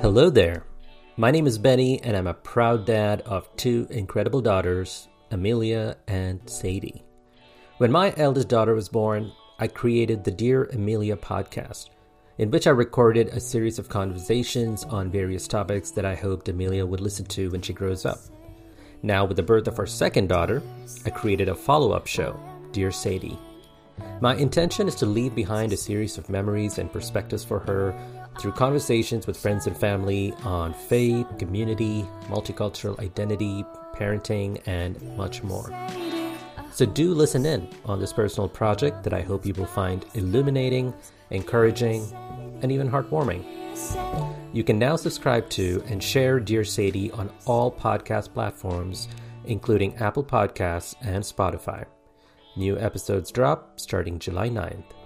Hello there. My name is Benny, and I'm a proud dad of two incredible daughters, Amelia and Sadie. When my eldest daughter was born, I created the Dear Amelia podcast, in which I recorded a series of conversations on various topics that I hoped Amelia would listen to when she grows up. Now, with the birth of our second daughter, I created a follow up show, Dear Sadie. My intention is to leave behind a series of memories and perspectives for her through conversations with friends and family on faith, community, multicultural identity, parenting, and much more. So do listen in on this personal project that I hope you will find illuminating, encouraging, and even heartwarming. You can now subscribe to and share Dear Sadie on all podcast platforms, including Apple Podcasts and Spotify. New episodes drop starting July 9th.